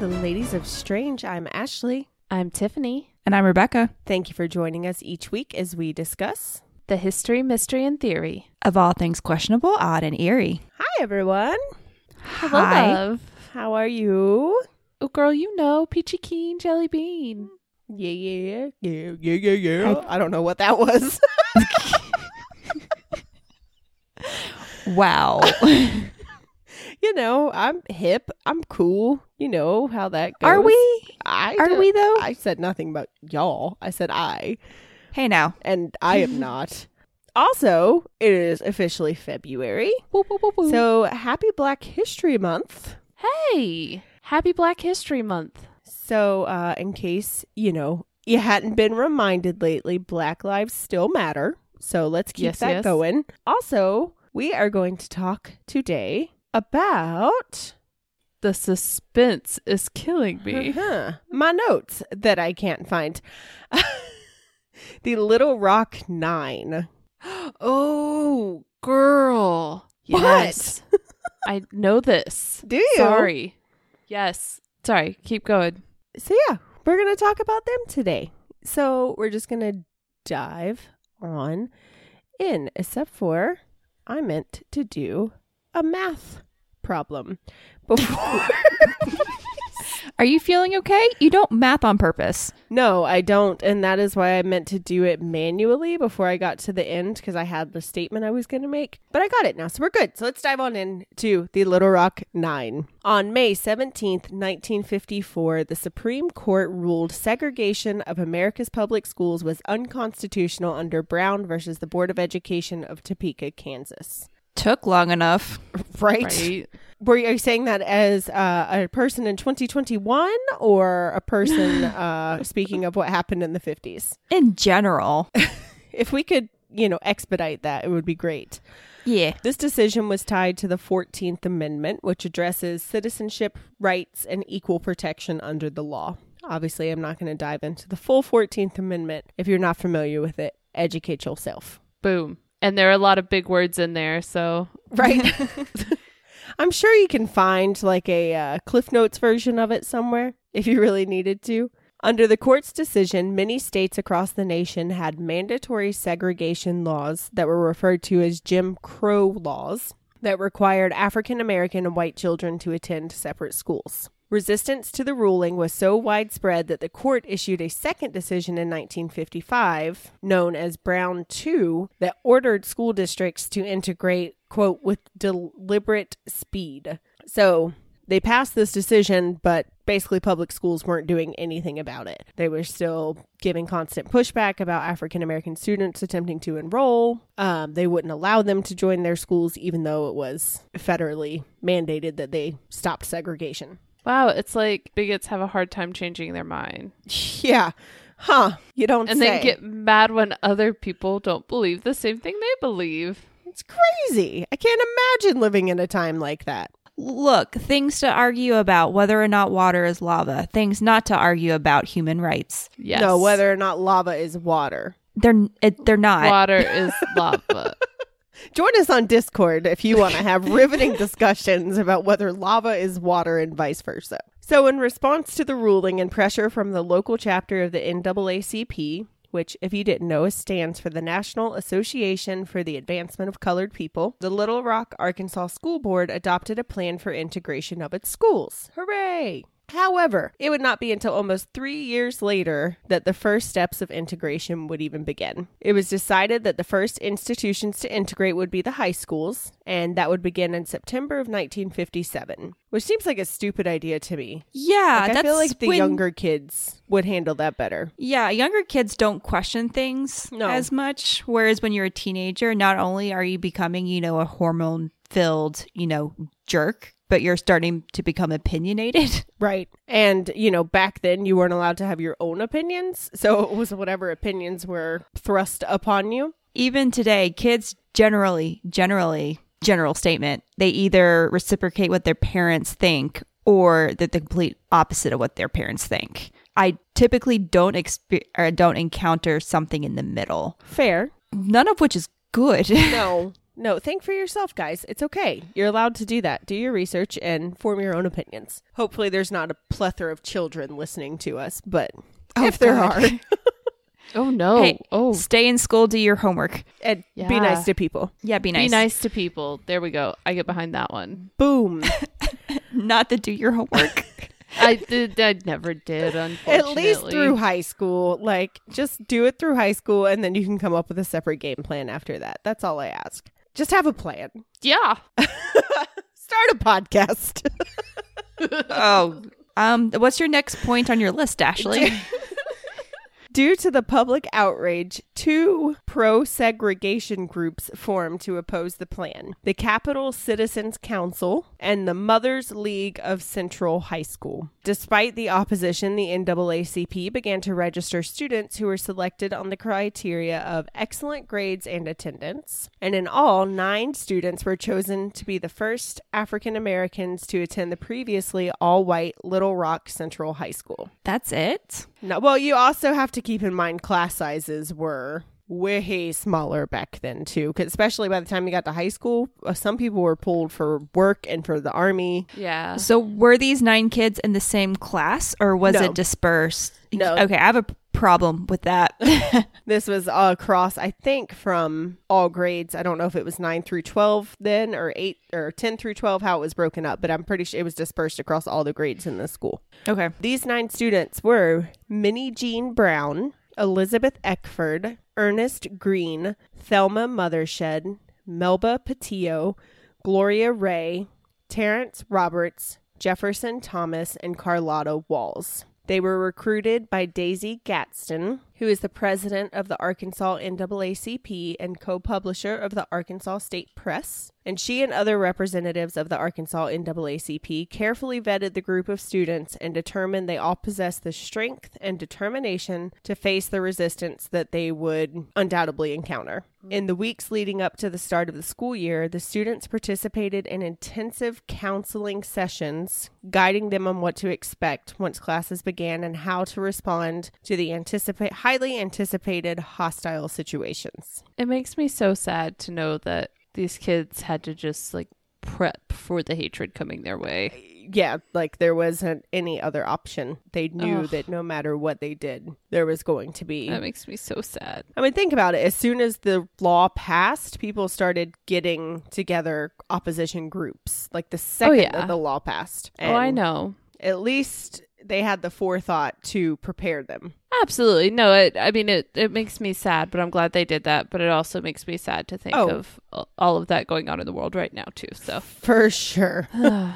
the Ladies of Strange. I'm Ashley. I'm Tiffany. And I'm Rebecca. Thank you for joining us each week as we discuss. The history, mystery, and theory. Of all things questionable, odd, and eerie. Hi, everyone. Hello, Hi. love. How are you? Oh, girl, you know, peachy keen jelly bean. Yeah, yeah, yeah, yeah, yeah, yeah. I don't know what that was. Wow. you know, I'm hip. I'm cool. You know how that goes. Are we? I Are we though? I said nothing about y'all. I said I. hey now. and I am not. Also, it is officially February. Woo, woo, woo. So, happy Black History Month. hey, happy Black History Month. So, uh, in case, you know, you hadn't been reminded lately, Black Lives still matter. So, let's keep Yes, that yes. going. Also, we are going to talk today about The suspense is killing me. uh-huh, my notes that I can't find. the Little Rock Nine. oh, girl. What? Yes. I know this. Do you? Sorry. Yes. Sorry. Keep going. So yeah, we're gonna talk about them today. So we're just gonna dive on in, except for I meant to do a math problem before. Are you feeling okay? You don't math on purpose. no, I don't, and that is why I meant to do it manually before I got to the end because I had the statement I was gonna make. But I got it now, so we're good. So let's dive on in to the Little Rock Nine. On May seventeenth, nineteen fifty-four, the Supreme Court ruled segregation of America's public schools was unconstitutional under Brown versus the Board of Education of Topeka, Kansas. Took long enough. Right? Right. Were you you saying that as uh, a person in 2021 or a person uh, speaking of what happened in the 50s? In general. If we could, you know, expedite that, it would be great. Yeah. This decision was tied to the 14th Amendment, which addresses citizenship rights and equal protection under the law. Obviously, I'm not going to dive into the full 14th Amendment. If you're not familiar with it, educate yourself. Boom. And there are a lot of big words in there, so Right? I'm sure you can find like a uh, Cliff Notes version of it somewhere if you really needed to. Under the court's decision, many states across the nation had mandatory segregation laws that were referred to as Jim Crow laws that required African American and white children to attend separate schools. Resistance to the ruling was so widespread that the court issued a second decision in 1955, known as Brown 2, that ordered school districts to integrate, quote, with deliberate speed. So they passed this decision, but basically public schools weren't doing anything about it. They were still giving constant pushback about African American students attempting to enroll. Um, they wouldn't allow them to join their schools, even though it was federally mandated that they stopped segregation. Wow, it's like bigots have a hard time changing their mind. Yeah. Huh. You don't and say. then get mad when other people don't believe the same thing they believe. it's crazy. I can't imagine living in a time like that. Look, things to argue about whether or not water is lava. Things not to argue about human rights. Yes. No, whether or not lava is water. They're it, they're not. water is lava. Join us on Discord if you want to have riveting discussions about whether lava is water and vice versa. So, in response to the ruling and pressure from the local chapter of the NAACP, which, if you didn't know, stands for the National Association for the Advancement of Colored People, the Little Rock, Arkansas School Board adopted a plan for integration of its schools. Hooray! However, it would not be until almost three years later that the first steps of integration would even begin. It was decided that the first institutions to integrate would be the high schools, and that would begin in September of 1957, which seems like a stupid idea to me. Yeah, Like, I that's feel like the when- younger kids would handle that better. Yeah, younger kids don't question things No. as much. Whereas when you're a teenager, not only are you becoming, you know, a hormone filled, you know, jerk, but you're starting to become opinionated. Right. And, you know, back then you weren't allowed to have your own opinions. So it was whatever opinions were thrust upon you. Even today, kids generally, generally, general statement, they either reciprocate what their parents think or they're the complete opposite of what their parents think. I typically don't expe- or don't encounter something in the middle, Fair. none of which is good. No, no, think for yourself, guys. It's okay. You're allowed to do that. Do your research and form your own opinions. Hopefully, there's not a plethora of children listening to us, but Oh, if there God. are, Oh no. Hey, oh, Stay in school, do your homework. and be nice to people. Yeah, be nice. be nice. nice to people. There we go. I get behind that one. Boom. Not to do your homework. I did. I never did. Unfortunately, at least through high school. Like, just do it through high school, and then you can come up with a separate game plan after that. That's all I ask. Just have a plan. Yeah. Start a podcast. oh. Um, what's your next point on your list, Ashley? Due to the public outrage, two pro segregation groups formed to oppose the plan the Capital Citizens Council and the Mothers League of Central High School. Despite the opposition, the NAACP began to register students who were selected on the criteria of excellent grades and attendance. And in all, nine students were chosen to be the first African Americans to attend the previously all white Little Rock Central High School. That's it. No, well, you also have to keep in mind class sizes were way smaller back then too, 'cause especially by the time you got to high school, uh, some people were pulled for work and for the army. Yeah. So were these nine kids in the same class or was No. it dispersed? No. Okay, I have a problem with that. This was across, I think, from all grades. I don't know if it was nine through twelve then, or eight or ten through twelve, how it was broken up, but I'm pretty sure it was dispersed across all the grades in the school. okay. These nine students were Minnijean Brown, Elizabeth Eckford, Ernest Green, Thelma Mothershed, Melba Pattillo, Gloria Ray, Terrence Roberts, Jefferson Thomas, and Carlotta Walls. They were recruited by Daisy Gatson, who is the president of the Arkansas NAACP and co publisher of the Arkansas State Press. And she and other representatives of the Arkansas NAACP carefully vetted the group of students and determined they all possessed the strength and determination to face the resistance that they would undoubtedly encounter. In the weeks leading up to the start of the school year, the students participated in intensive counseling sessions, guiding them on what to expect once classes began and how to respond to the anticipate highly anticipated hostile situations. It makes me so sad to know that these kids had to just like prep for the hatred coming their way. Uh, yeah, like there wasn't any other option. They knew Ugh. that no matter what they did, there was going to be That makes me so sad. I mean, think about it. As soon as the law passed, people started getting together opposition groups. Like the second oh, yeah. that the law passed. oh, I know. At least they had the forethought to prepare them. Absolutely. No, it I mean it it makes me sad, but I'm glad they did that, but it also makes me sad to think Oh. of all of that going on in the world right now too. So, For sure.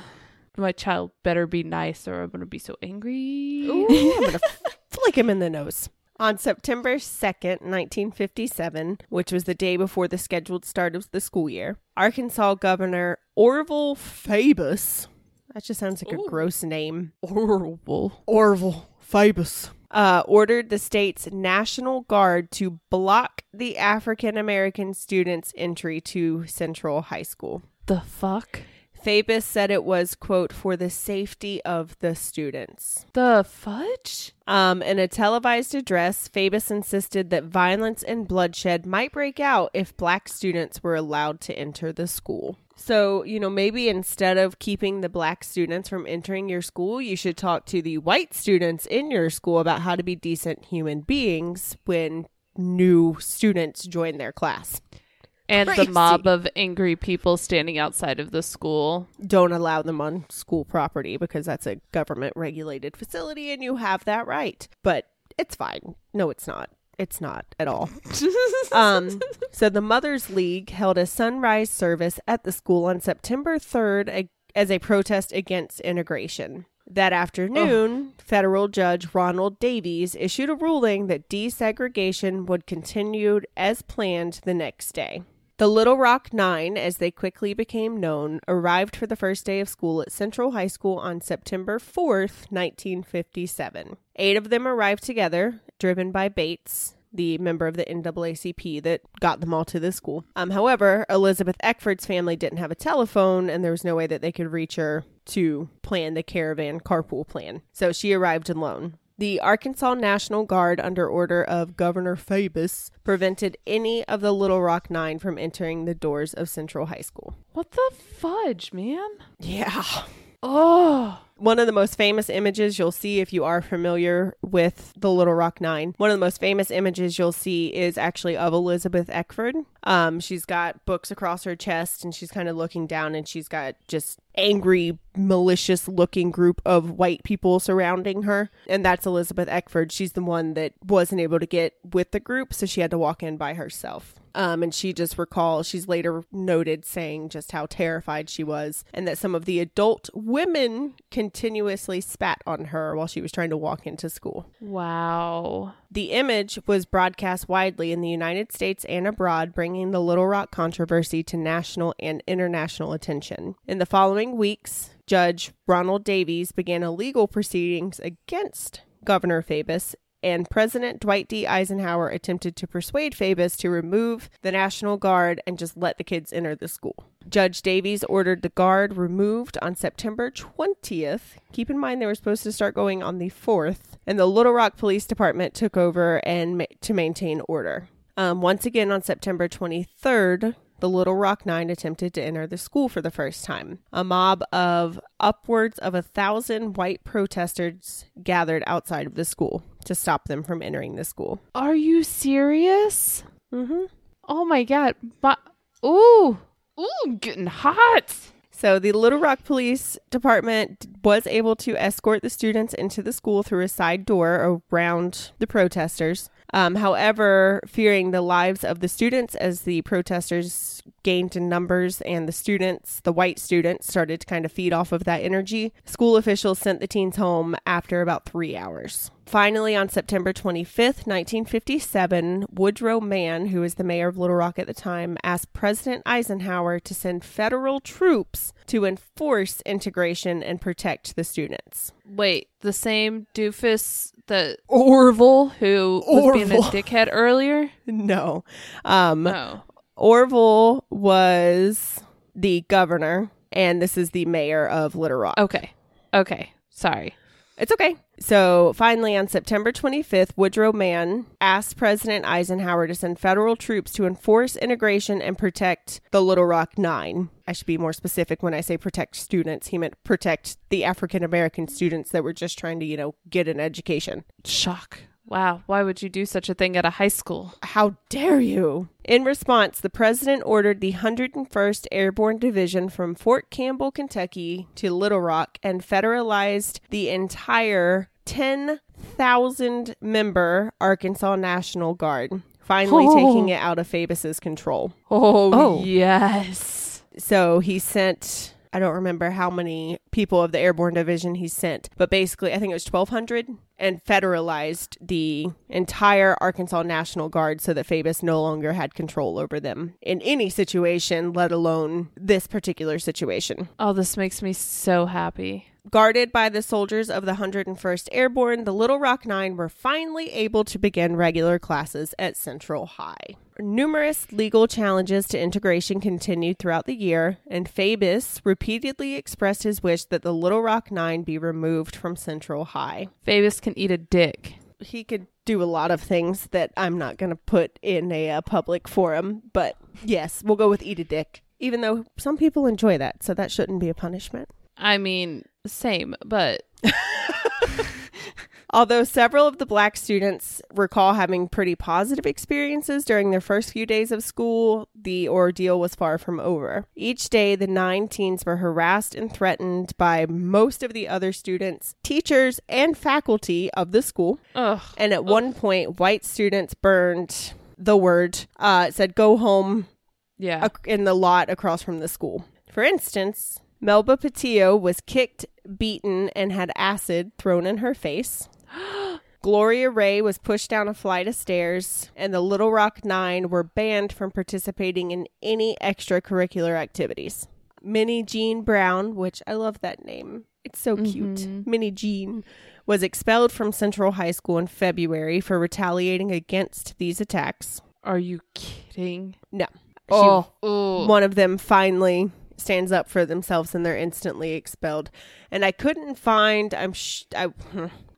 my child better be nice or I'm going to be so angry. Ooh, I'm going to flick him in the nose. On September 2nd, 1957, which was the day before the scheduled start of the school year, Arkansas Governor Orval Faubus, that just sounds like a gross name, Horrible. Orval Faubus uh, ordered the state's National Guard to block the African American students' entry to Central High School. The fuck? Faubus said it was, quote, for the safety of the students. The fudge? Um, in a televised address, Faubus insisted that violence and bloodshed might break out if black students were allowed to enter the school. So, you know, maybe instead of keeping the black students from entering your school, you should talk to the white students in your school about how to be decent human beings when new students join their class. And Crazy. the mob of angry people standing outside of the school. Don't allow them on school property because that's a government regulated facility and you have that right. But it's fine. No, it's not. It's not at all. um, so the Mothers League held a sunrise service at the school on September 3rd a- as a protest against integration. That afternoon, federal judge Ronald Davies issued a ruling that desegregation would continue as planned the next day. The Little Rock Nine, as they quickly became known, arrived for the first day of school at Central High School on September 4th, 1957. Eight of them arrived together, driven by Bates, the member of the NAACP that got them all to the school. Um, however, Elizabeth Eckford's family didn't have a telephone, and there was no way that they could reach her to plan the caravan carpool plan. So she arrived alone. The Arkansas National Guard, under order of Governor Faubus, prevented any of the Little Rock Nine from entering the doors of Central High School. What the fudge, man? Yeah. Oh. One of the most famous images you'll see if you are familiar with the Little Rock Nine, one of the most famous images you'll see is actually of Elizabeth Eckford. Um, she's got books across her chest and she's kind of looking down and she's got just angry, malicious looking group of white people surrounding her. And that's Elizabeth Eckford. She's the one that wasn't able to get with the group, so she had to walk in by herself. Um, and she just recalls, she's later noted saying just how terrified she was, and that some of the adult women continuously spat on her while she was trying to walk into school. Wow. The image was broadcast widely in the United States and abroad, bringing the Little Rock controversy to national and international attention. In the following weeks, Judge Ronald Davies began a legal proceedings against Governor Faubus and President Dwight D. Eisenhower attempted to persuade Faubus to remove the National Guard and just let the kids enter the school. Judge Davies ordered the guard removed on September 20th. Keep in mind they were supposed to start going on the 4th, and the Little Rock Police Department took over and ma- to maintain order. Um, once again on September 23rd, the Little Rock Nine attempted to enter the school for the first time. A mob of upwards of a thousand white protesters gathered outside of the school to stop them from entering the school. Are you serious? Mm-hmm. Oh my god. My, ooh. Ooh, getting hot. So the Little Rock Police Department was able to escort the students into the school through a side door around the protesters. Um, however, fearing the lives of the students as the protesters gained in numbers and the students, the white students, started to kind of feed off of that energy, school officials sent the teens home after about three hours. Finally, on September 25th, 1957, Woodrow Mann, who was the mayor of Little Rock at the time, asked President Eisenhower to send federal troops to enforce integration and protect the students. Wait, the same doofus that Orval who was being a dickhead earlier? No. Um, No. Orval was the governor, and this is the mayor of Little Rock. Okay. Okay. Sorry. It's okay. So finally, on September 25th, Woodrow Mann asked President Eisenhower to send federal troops to enforce integration and protect the Little Rock Nine. I should be more specific when I say protect students. He meant protect the African American students that were just trying to, you know, get an education. Shock. Wow. Why would you do such a thing at a high school? How dare you? In response, the president ordered the 101st Airborne Division from Fort Campbell, Kentucky to Little Rock and federalized the entire 10,000 member Arkansas National Guard, finally Oh. taking it out of Faubus's control. Oh, Oh. yes. So he sent. I don't remember how many people of the airborne division he sent, but basically, I think it was 1,200 and federalized the entire Arkansas National Guard so that Faubus no longer had control over them in any situation, let alone this particular situation. Oh, this makes me so happy. Guarded by the soldiers of the 101st Airborne, the Little Rock Nine were finally able to begin regular classes at Central High. Numerous legal challenges to integration continued throughout the year, and Faubus repeatedly expressed his wish that the Little Rock Nine be removed from Central High. Faubus can eat a dick. He could do a lot of things that I'm not going to put in a uh, public forum, but yes, we'll go with eat a dick, even though some people enjoy that, so that shouldn't be a punishment. I mean, same, but Although several of the black students recall having pretty positive experiences during their first few days of school, the ordeal was far from over. Each day, the nine teens were harassed and threatened by most of the other students, teachers, and faculty of the school. ugh. And at one point, white students burned the word, uh, said, go home Yeah. in the lot across from the school. For instance, Melba Pattillo was kicked, beaten, and had acid thrown in her face. Gloria Ray was pushed down a flight of stairs, and the Little Rock Nine were banned from participating in any extracurricular activities. Minnijean Brown, which I love that name, it's so mm-hmm. cute. Minnijean was expelled from Central High School in February for retaliating against these attacks. Are you kidding? No. She oh. one of them finally stands up for themselves and they're instantly expelled. And I couldn't find I'm sh- I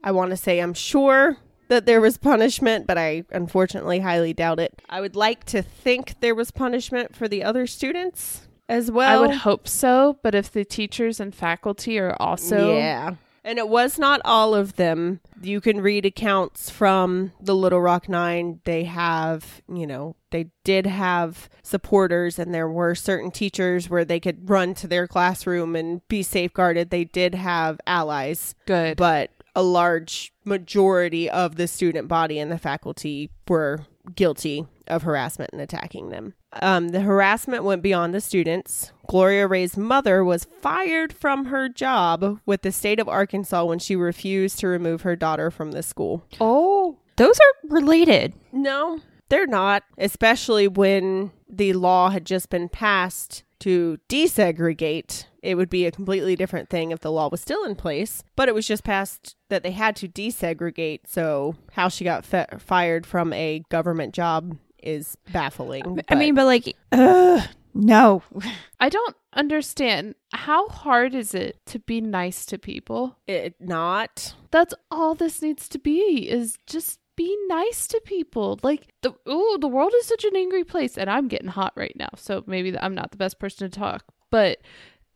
I want to say I'm sure that there was punishment, but I unfortunately highly doubt it. I would like to think there was punishment for the other students as well. I would hope so, but if the teachers and faculty are also yeah. And it was not all of them. You can read accounts from the Little Rock Nine. They have, you know, they did have supporters, and there were certain teachers where they could run to their classroom and be safeguarded. They did have allies, good. but a large majority of the student body and the faculty were guilty of harassment and attacking them. Um, the harassment went beyond the students. Gloria Ray's mother was fired from her job with the state of Arkansas when she refused to remove her daughter from the school. oh, Those are related. No, they're not, especially when the law had just been passed to desegregate. It would be a completely different thing if the law was still in place, but it was just passed that they had to desegregate. So, how she got fe- fired from a government job is baffling. I but- mean, but like, ugh, no. I don't understand. How hard is it to be nice to people? it not. That's all this needs to be is just be nice to people. Like the oh, the world is such an angry place and I'm getting hot right now. So maybe I'm not the best person to talk, but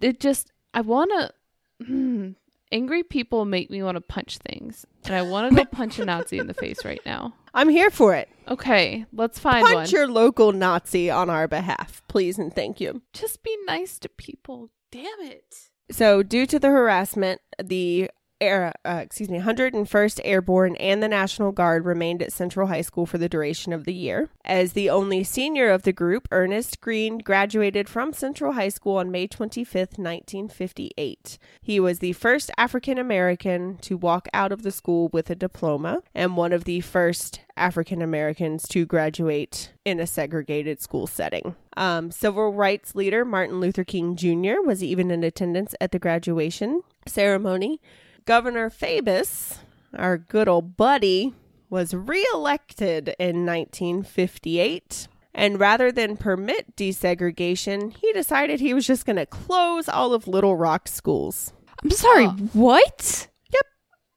it just I want to hmm, angry people make me want to punch things. And I want to go punch a Nazi in the face right now. I'm here for it. Okay, let's find Punch one. your local Nazi on our behalf, please and thank you. just be nice to people. Damn it. So, due to the harassment, the air, uh, excuse me, 101st Airborne and the National Guard remained at Central High School for the duration of the year. As the only senior of the group, Ernest Green graduated from Central High School on May 25th, 1958. He was the first African American to walk out of the school with a diploma and one of the first African Americans to graduate in a segregated school setting. Um, civil rights leader Martin Luther King Jr. was even in attendance at the graduation ceremony. Governor Faubus, our good old buddy, was reelected in 1958. And rather than permit desegregation, he decided he was just going to close all of Little Rock schools. I'm sorry. Oh. What? Yep.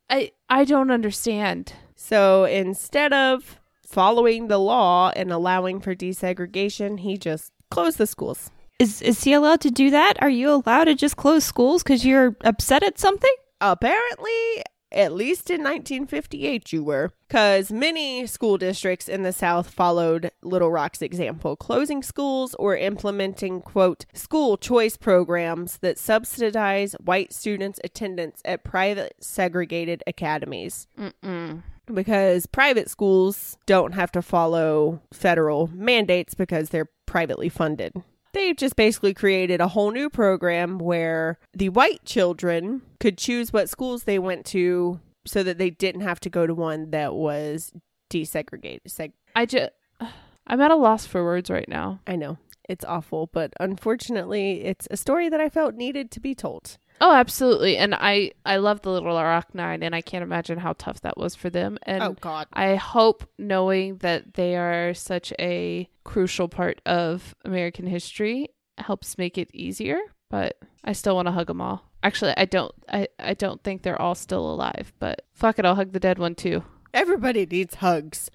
I I don't understand. So instead of following the law and allowing for desegregation, he just closed the schools. Is is he allowed to do that? Are you allowed to just close schools because you're upset at something? Apparently, at least in 1958, you were. Because many school districts in the South followed Little Rock's example, closing schools or implementing, quote, school choice programs that subsidize white students' attendance at private segregated academies. Mm-mm. Because private schools don't have to follow federal mandates because they're privately funded. They've just basically created a whole new program where the white children could choose what schools they went to so that they didn't have to go to one that was desegregated. Seg- I just I'm at a loss for words right now. I know it's awful, but unfortunately, it's a story that I felt needed to be told. Oh, absolutely. And I I love the Little Rock 9 and I can't imagine how tough that was for them and oh, God. I hope knowing that they are such a crucial part of American history helps make it easier, but I still want to hug them all. Actually, I don't I I don't think they're all still alive, but fuck it, I'll hug the dead one too. Everybody needs hugs.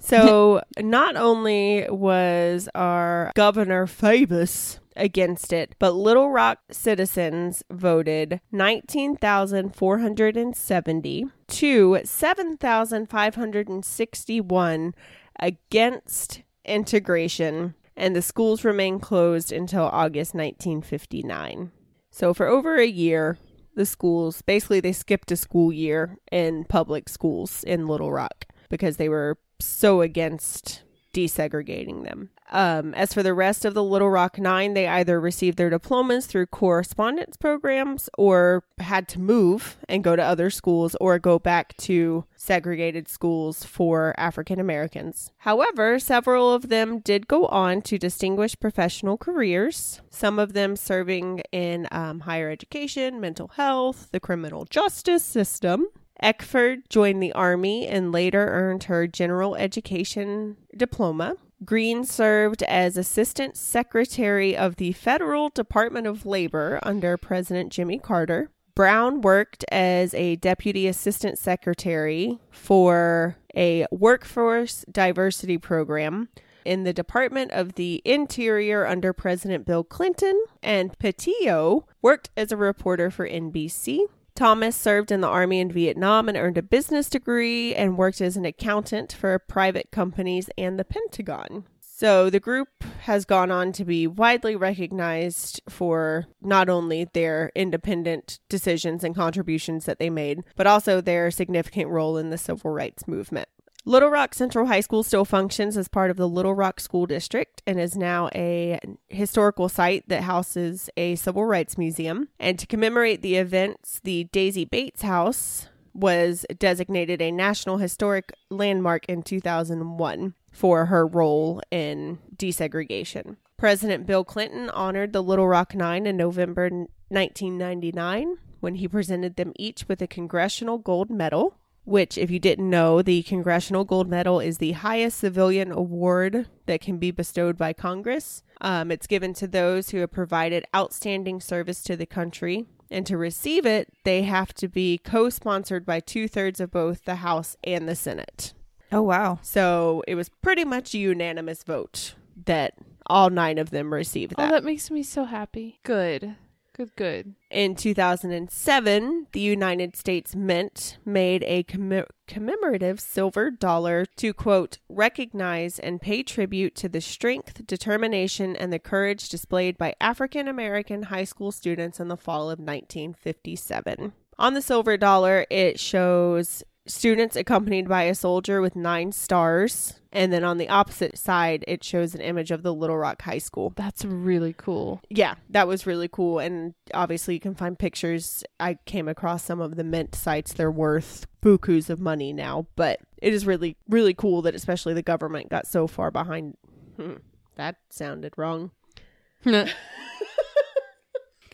So, not only was our Governor Faubus against it, but Little Rock citizens voted 19,470 to 7,561 against integration, and the schools remained closed until August 1959. So, for over a year, the schools basically they skipped a school year in public schools in Little Rock because they were so against desegregating them. Um, as for the rest of the Little Rock Nine, they either received their diplomas through correspondence programs or had to move and go to other schools or go back to segregated schools for African Americans. However, several of them did go on to distinguished professional careers, some of them serving in um, higher education, mental health, the criminal justice system. Eckford joined the Army and later earned her general education diploma. Green served as Assistant Secretary of the Federal Department of Labor under President Jimmy Carter. Brown worked as a Deputy Assistant Secretary for a workforce diversity program in the Department of the Interior under President Bill Clinton, and Pattillo worked as a reporter for NBC. Thomas served in the Army in Vietnam and earned a business degree and worked as an accountant for private companies and the Pentagon. So the group has gone on to be widely recognized for not only their independent decisions and contributions that they made, but also their significant role in the civil rights movement. Little Rock Central High School still functions as part of the Little Rock School District and is now a historical site that houses a civil rights museum. And to commemorate the events, the Daisy Bates House was designated a National Historic Landmark in 2001 for her role in desegregation. President Bill Clinton honored the Little Rock Nine in November 1999 when he presented them each with a Congressional Gold Medal which, if you didn't know, the Congressional Gold Medal is the highest civilian award that can be bestowed by Congress. Um, it's given to those who have provided outstanding service to the country. And to receive it, they have to be co sponsored by two thirds of both the House and the Senate. Oh, wow. So it was pretty much a unanimous vote that all nine of them received that. Oh, that. that makes me so happy. Good. Good, good. In 2007, the United States Mint made a comm- commemorative silver dollar to, quote, recognize and pay tribute to the strength, determination, and the courage displayed by African American high school students in the fall of 1957. On the silver dollar, it shows students accompanied by a soldier with nine stars. And then on the opposite side, it shows an image of the Little Rock High School That's really cool. yeah, that was really cool. And obviously, you can find pictures. I came across some of the mint sites. They're worth bukus of money now, but it is really, really cool that especially the government got so far behind. Hmm, that sounded wrong.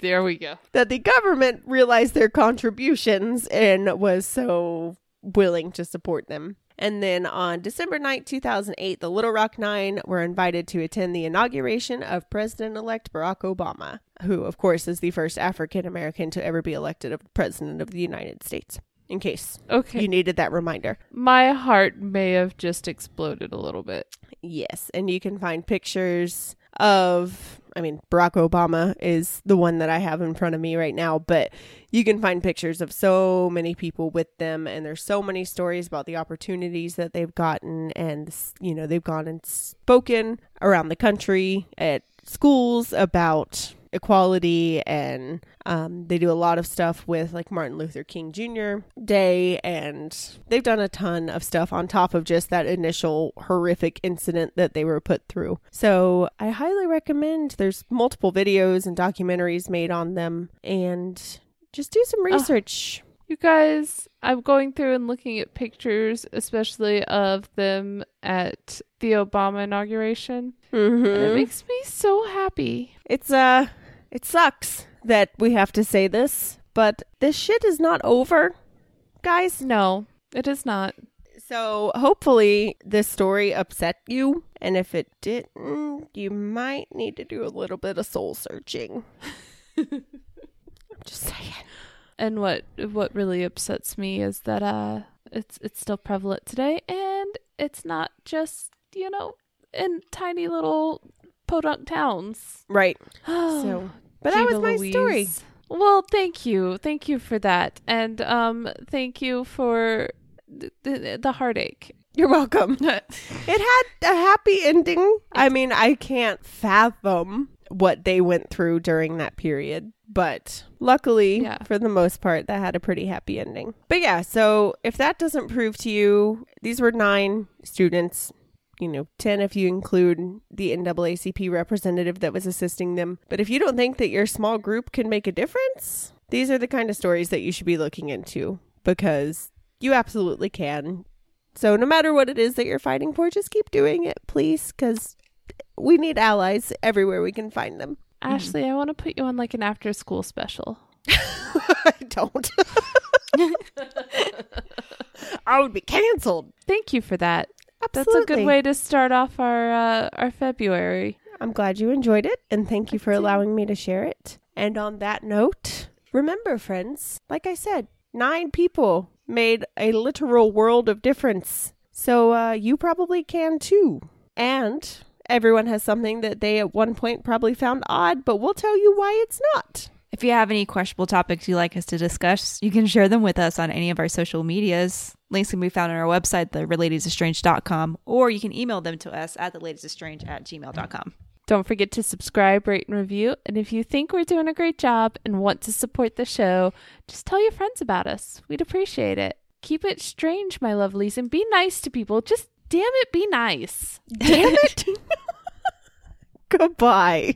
there we go. That the government realized their contributions and was so willing to support them. And then on December 9th, 2008, the Little Rock Nine were invited to attend the inauguration of President elect Barack Obama, who, of course, is the first African American to ever be elected a president of the United States. In case Okay. you needed that reminder. My heart may have just exploded a little bit. Yes. And you can find pictures of, I mean, Barack Obama is the one that I have in front of me right now, but you can find pictures of so many people with them. And there's so many stories about the opportunities that they've gotten. And, you know, they've gone and spoken around the country at schools about equality and um, they do a lot of stuff with like martin luther king jr day and they've done a ton of stuff on top of just that initial horrific incident that they were put through. So i highly recommend there's multiple videos and documentaries made on them and just do some research You guys, I'm going through and looking at pictures, especially of them at the Obama inauguration. And it Mhm. makes me so happy. It's uh it sucks that we have to say this, but this shit is not over, guys. No, it is not. So hopefully this story upset you, and if it didn't, you might need to do a little bit of soul searching. I'm just saying. And what what really upsets me is that uh it's it's still prevalent today and it's not just, you know, in tiny little podunk towns. Right. so So, but that was my story. Well, thank you. Thank you for that. And um thank you for the, the, the heartache. You're welcome. it had a happy ending. I mean, I can't fathom what they went through during that period, but luckily, Yeah. for the most part, that had a pretty happy ending. But yeah, so if that doesn't prove to you, these were nine students. You know, 10 if you include the NAACP representative that was assisting them. But if you don't think that your small group can make a difference, these are the kind of stories that you should be looking into because you absolutely can. So no matter what it is that you're fighting for, just keep doing it, please, because we need allies everywhere we can find them. Ashley, I want to put you on like an after school special. I don't. I would be canceled. Thank you for that. That's a good way to start off our uh, our February. I'm glad you enjoyed it, and thank you for allowing me to share it. And on that note, remember, friends, like I said, nine people made a literal world of difference. So uh, you probably can too. And everyone has something that they at one point probably found odd, but we'll tell you why it's not. If you have any questionable topics you'd like us to discuss, you can share them with us on any of our social medias. Links can be found on our website, theladiesofstrange.com, or you can email them to us at theladiesofstrange at gmail.com. Don't forget to subscribe, rate, and review. And if you think we're doing a great job and want to support the show, just tell your friends about us. We'd appreciate it. Keep it strange, my lovelies, and be nice to people. Just damn it, be nice. Damn it! Goodbye.